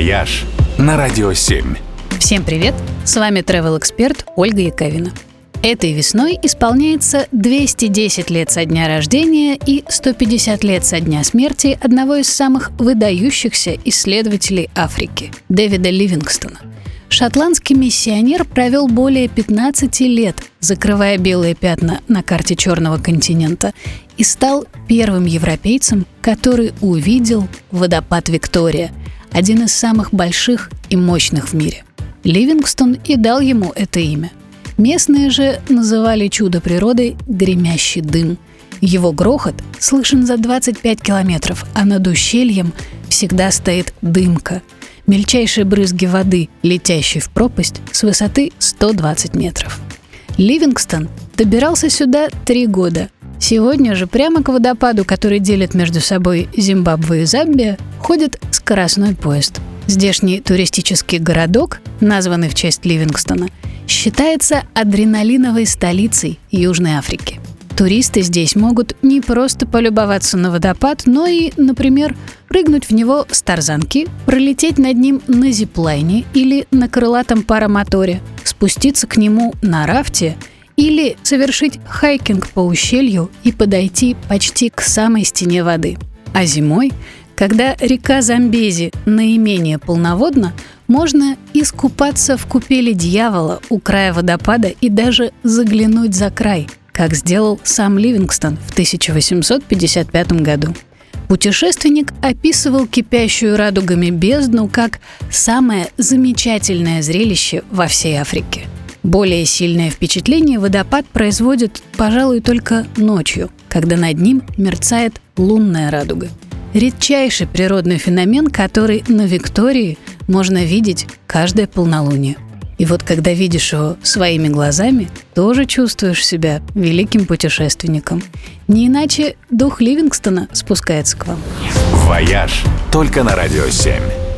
«Вояж» на Радио 7. Всем привет! С вами travel эксперт Ольга Яковина. Этой весной исполняется 210 лет со дня рождения и 150 лет со дня смерти одного из самых выдающихся исследователей Африки – Дэвида Ливингстона. Шотландский миссионер провел более 15 лет, закрывая белые пятна на карте Черного континента, и стал первым европейцем, который увидел водопад Виктория, один из самых больших и мощных в мире. Ливингстон и дал ему это имя. Местные же называли чудо природы «гремящий дым». Его грохот слышен за 25 километров, а над ущельем всегда стоит дымка – мельчайшие брызги воды, летящие в пропасть с высоты 120 метров. Ливингстон добирался сюда три года. Сегодня же прямо к водопаду, который делит между собой Зимбабве и Замбия, ходит скоростной поезд. Здешний туристический городок, названный в честь Ливингстона, считается адреналиновой столицей Южной Африки. Туристы здесь могут не просто полюбоваться на водопад, но и, например, прыгнуть в него с тарзанки, пролететь над ним на зиплайне или на крылатом паромоторе, спуститься к нему на рафте или совершить хайкинг по ущелью и подойти почти к самой стене воды. А зимой, когда река Замбези наименее полноводна, можно искупаться в купели дьявола у края водопада и даже заглянуть за край, как сделал сам Ливингстон в 1855 году. Путешественник описывал кипящую радугами бездну как самое замечательное зрелище во всей Африке. Более сильное впечатление водопад производит, пожалуй, только ночью, когда над ним мерцает лунная радуга. Редчайший природный феномен, который на Виктории можно видеть каждое полнолуние. И вот когда видишь его своими глазами, тоже чувствуешь себя великим путешественником. Не иначе дух Ливингстона спускается к вам. «Вояж» только на «Радио 7».